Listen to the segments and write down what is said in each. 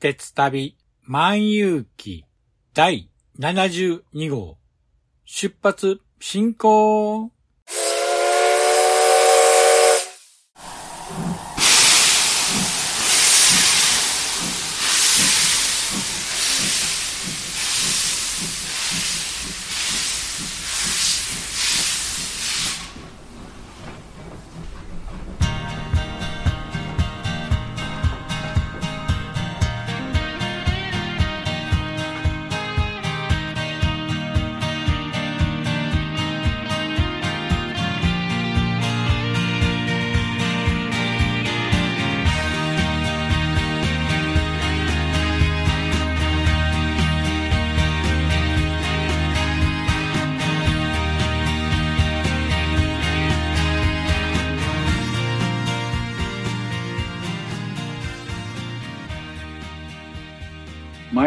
鉄旅万有記第72号。出発進行。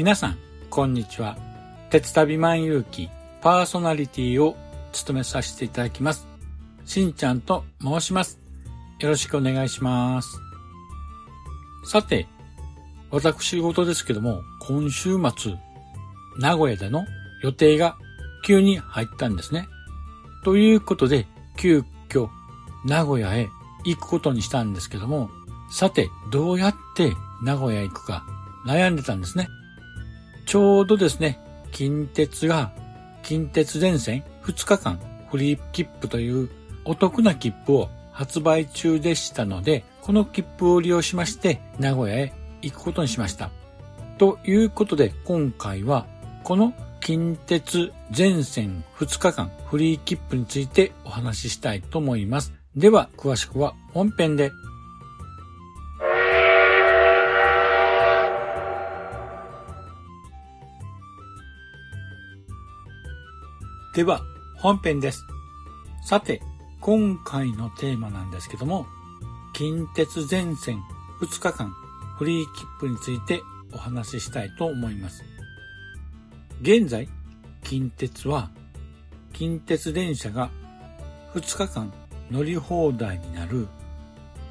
皆さん、こんにちは。鉄旅万有記パーソナリティを務めさせていただきます。しんちゃんと申します。よろしくお願いします。さて、私事ですけども、今週末、名古屋での予定が急に入ったんですね。ということで、急遽名古屋へ行くことにしたんですけども、さて、どうやって名古屋へ行くか悩んでたんですね。ちょうどですね、近鉄が、近鉄全線2日間フリー切符というお得な切符を発売中でしたので、この切符を利用しまして名古屋へ行くことにしました。ということで今回はこの近鉄全線2日間フリー切符についてお話ししたいと思います。では詳しくは本編で。では、本編です。さて、今回のテーマなんですけども、近鉄全線2日間フリー切符についてお話ししたいと思います。現在、近鉄は、近鉄電車が2日間乗り放題になる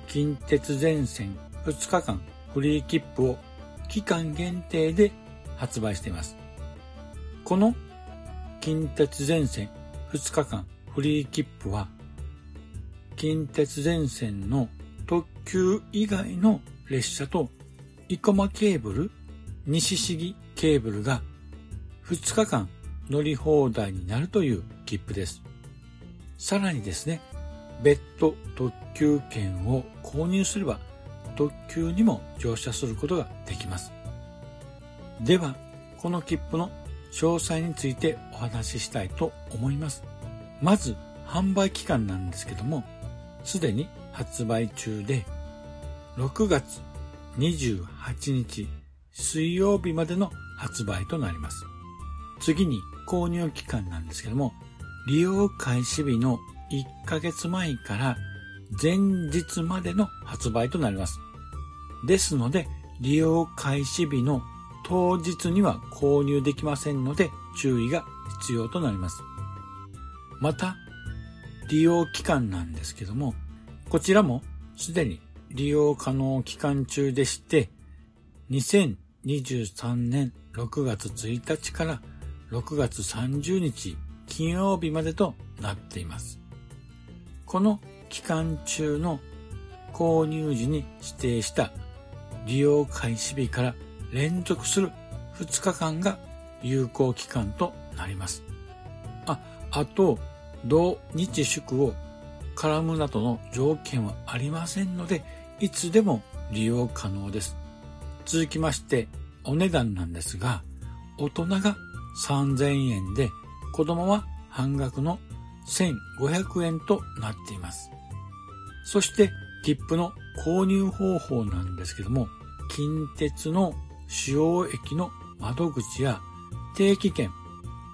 近鉄全線2日間フリー切符を期間限定で発売しています。この近鉄全線2日間フリー切符は近鉄全線の特急以外の列車と生駒ケーブル、西市ケーブルが2日間乗り放題になるという切符です。さらにですね、別途特急券を購入すれば特急にも乗車することができます。では、この切符の詳細についてお話ししたいと思います。まず、販売期間なんですけども、すでに発売中で、6月28日水曜日までの発売となります。次に購入期間なんですけども、利用開始日の1ヶ月前から前日までの発売となります。ですので、利用開始日の当日には購入できませんので注意が必要となります。また、利用期間なんですけども、こちらもすでに利用可能期間中でして、2023年6月1日から6月30日金曜日までとなっています。この期間中の購入時に指定した利用開始日から連続する2日間が有効期間となります。あ、あと、同日祝を絡むなどの条件はありませんので、いつでも利用可能です。続きまして、お値段なんですが、大人が3000円で、子供は半額の1500円となっています。そして、切符の購入方法なんですけども、近鉄の主要駅の窓口や定期券、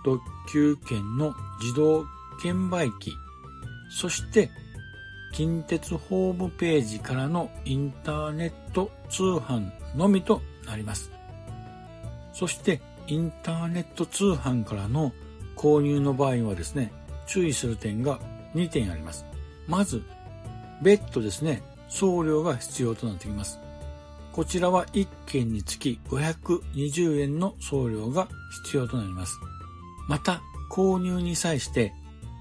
特急券の自動券売機、そして近鉄ホームページからのインターネット通販のみとなります。そしてインターネット通販からの購入の場合はですね、注意する点が2点あります。まず、別途ですね、送料が必要となってきます。こちらは1件につき520円の送料が必要となります。また、購入に際して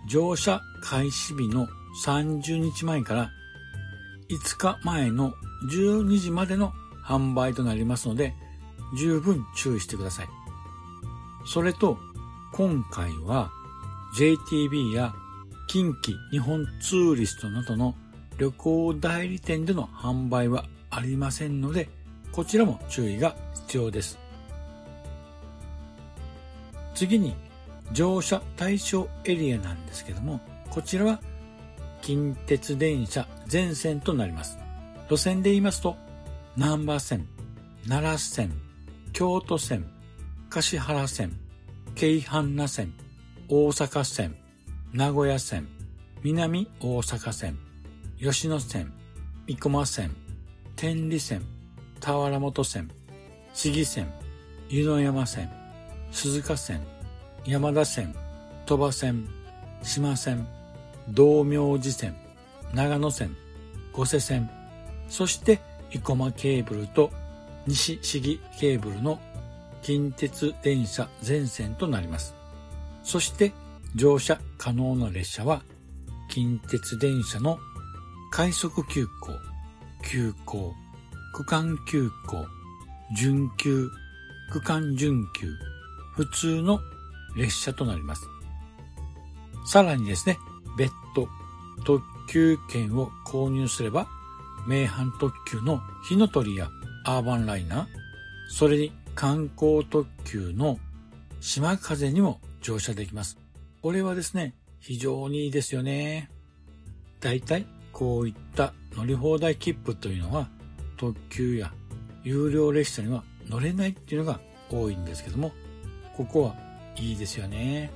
乗車開始日の30日前から5日前の12時までの販売となりますので、十分注意してください。それと、今回は JTB や近畿日本ツーリストなどの旅行代理店での販売はありませんので、こちらも注意が必要です。次に、乗車対象エリアなんですけども、こちらは近鉄電車全線となります。路線で言いますと、南波線、奈良線、京都線、橿原線、京阪那線、大阪線、名古屋線、南大阪線、吉野線、生駒線、天理線、田原本線、市議線、湯野山線、鈴鹿線、山田線、鳥羽線、島線、道明寺線、長野線、五瀬線、そして生駒ケーブルと西市議ケーブルの近鉄電車全線となります。そして乗車可能な列車は近鉄電車の快速急行、急行、区間急行、準急、区間準急、普通の列車となります。さらにですね、別途特急券を購入すれば、名阪特急の火の鳥やアーバンライナー、それに観光特急の島風にも乗車できます。これはですね、非常にいいですよね。だいたいこういった乗り放題切符というのは特急や有料列車には乗れないっていうのが多いんですけども、ここはいいですよね。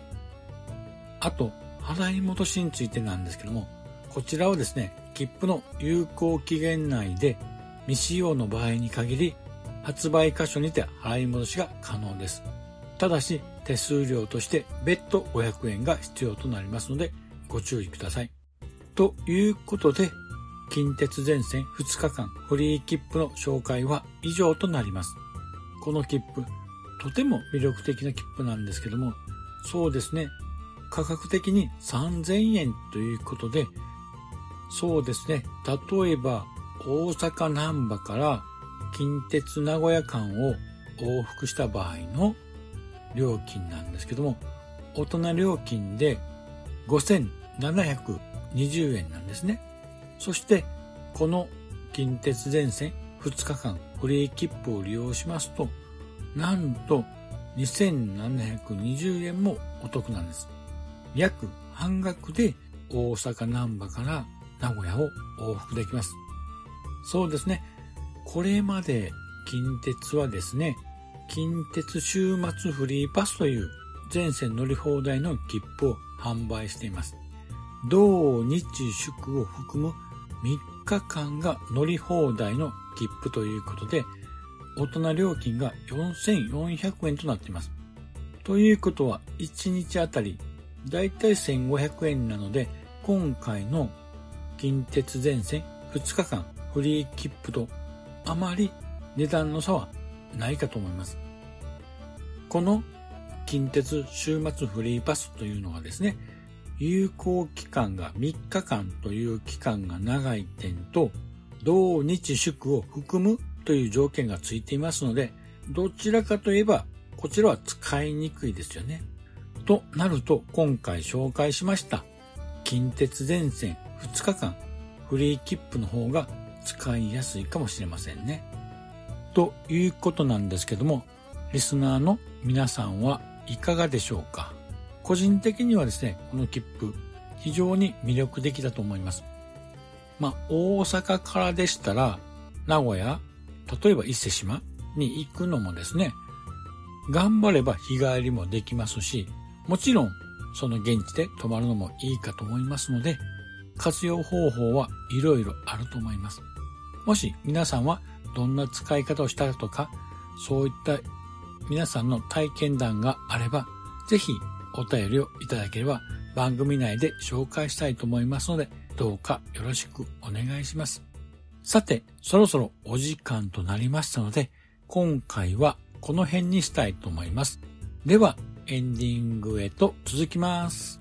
あと、払い戻しについてなんですけども、こちらはですね、切符の有効期限内で未使用の場合に限り、発売箇所にて払い戻しが可能です。ただし、手数料として別途500円が必要となりますので、ご注意ください。ということで、近鉄全線2日間フリー切符の紹介は以上となります。この切符、とても魅力的な切符なんですけども、そうですね、価格的に3000円ということで、そうですね、例えば大阪南波から近鉄名古屋間を往復した場合の料金なんですけども、大人料金で5700 20円なんですね。そして、この近鉄全線2日間フリー切符を利用しますと、なんと2720円もお得なんです。約半額で大阪南波から名古屋を往復できます。そうですね。これまで近鉄はですね、近鉄週末フリーパスという全線乗り放題の切符を販売しています。同日祝を含む3日間が乗り放題の切符ということで、大人料金が4400円となっています。ということは、1日あたりだいたい1500円なので、今回の近鉄全線2日間フリー切符とあまり値段の差はないかと思います。この近鉄週末フリーパスというのはですね、有効期間が3日間という期間が長い点と、同日祝を含むという条件がついていますので、どちらかといえば、こちらは使いにくいですよね。となると、今回紹介しました、近鉄全線2日間フリー切符の方が使いやすいかもしれませんね。ということなんですけども、リスナーの皆さんはいかがでしょうか？個人的にはですね、この切符、非常に魅力的だと思います。まあ、大阪からでしたら、名古屋、例えば伊勢島に行くのもですね、頑張れば日帰りもできますし、もちろんその現地で泊まるのもいいかと思いますので、活用方法はいろいろあると思います。もし皆さんはどんな使い方をしたとか、そういった皆さんの体験談があれば、ぜひお便りをいただければ番組内で紹介したいと思いますので、どうかよろしくお願いします。さて、そろそろお時間となりましたので、今回はこの辺にしたいと思います。では、エンディングへと続きます。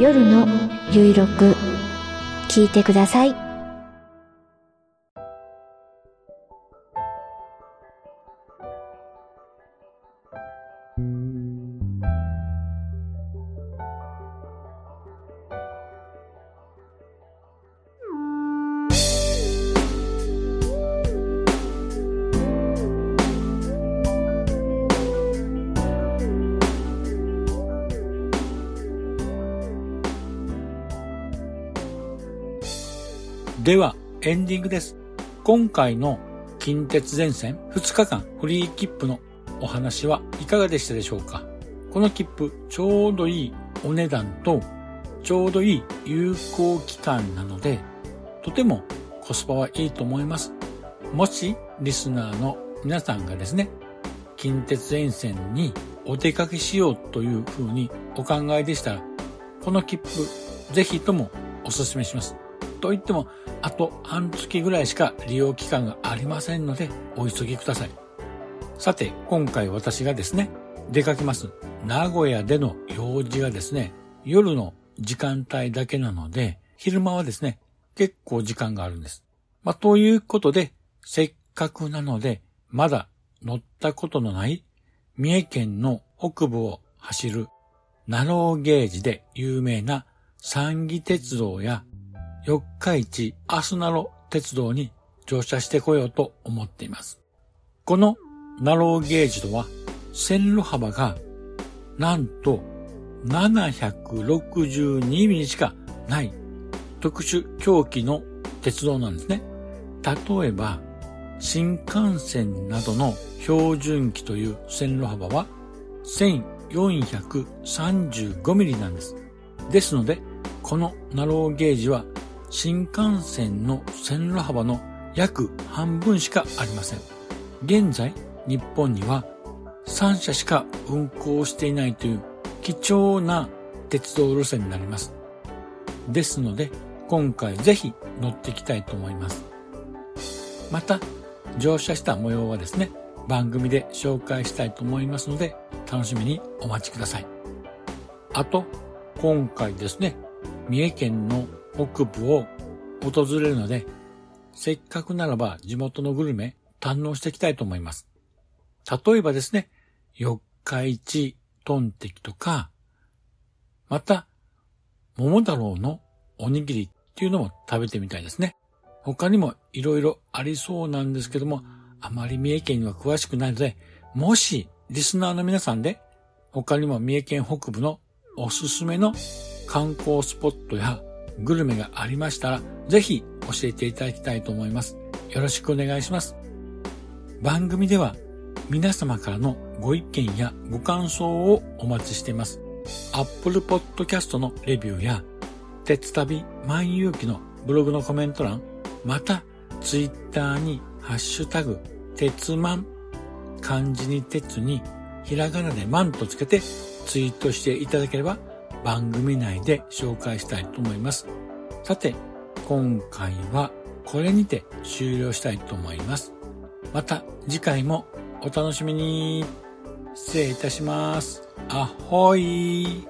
夜のゆいろく聞いてください。では、エンディングです。今回の近鉄全線2日間フリー切符のお話はいかがでしたでしょうか？この切符、ちょうどいいお値段と、ちょうどいい有効期間なので、とてもコスパはいいと思います。もし、リスナーの皆さんがですね、近鉄沿線にお出かけしようというふうにお考えでしたら、この切符、ぜひともお勧めします。と言っても、あと半月ぐらいしか利用期間がありませんので、お急ぎください。さて、今回私がですね、出かけます。名古屋での用事がですね、夜の時間帯だけなので、昼間はですね、結構時間があるんです。まあ、ということで、せっかくなので、まだ乗ったことのない三重県の北部を走るナローゲージで有名な三義鉄道や四日市アスナロ鉄道に乗車してこようと思っています。このナローゲージとは線路幅がなんと762ミリしかない特殊狂気の鉄道なんですね。例えば新幹線などの標準機という線路幅は1435ミリなんです。ですので、このナローゲージは新幹線の線路幅の約半分しかありません。現在、日本には3社しか運行していないという貴重な鉄道路線になります。ですので、今回ぜひ乗っていきたいと思います。また、乗車した模様はですね、番組で紹介したいと思いますので、楽しみにお待ちください。あと、今回ですね、三重県の北部を訪れるので、せっかくならば地元のグルメ堪能していきたいと思います。例えばですね、四日市トンテキとか、また、桃太郎のおにぎりっていうのも食べてみたいですね。他にも色々ありそうなんですけども、あまり三重県には詳しくないので、もしリスナーの皆さんで他にも三重県北部のおすすめの観光スポットやグルメがありましたら、ぜひ教えていただきたいと思います。よろしくお願いします。番組では皆様からのご意見やご感想をお待ちしています。Apple Podcast のレビューや、鉄旅万有記のブログのコメント欄、また、ツイッターにハッシュタグ、鉄マン、漢字に鉄に、ひらがなでマンとつけてツイートしていただければ番組内で紹介したいと思います。さて、今回はこれにて終了したいと思います。また次回もお楽しみに。失礼いたします。あほい。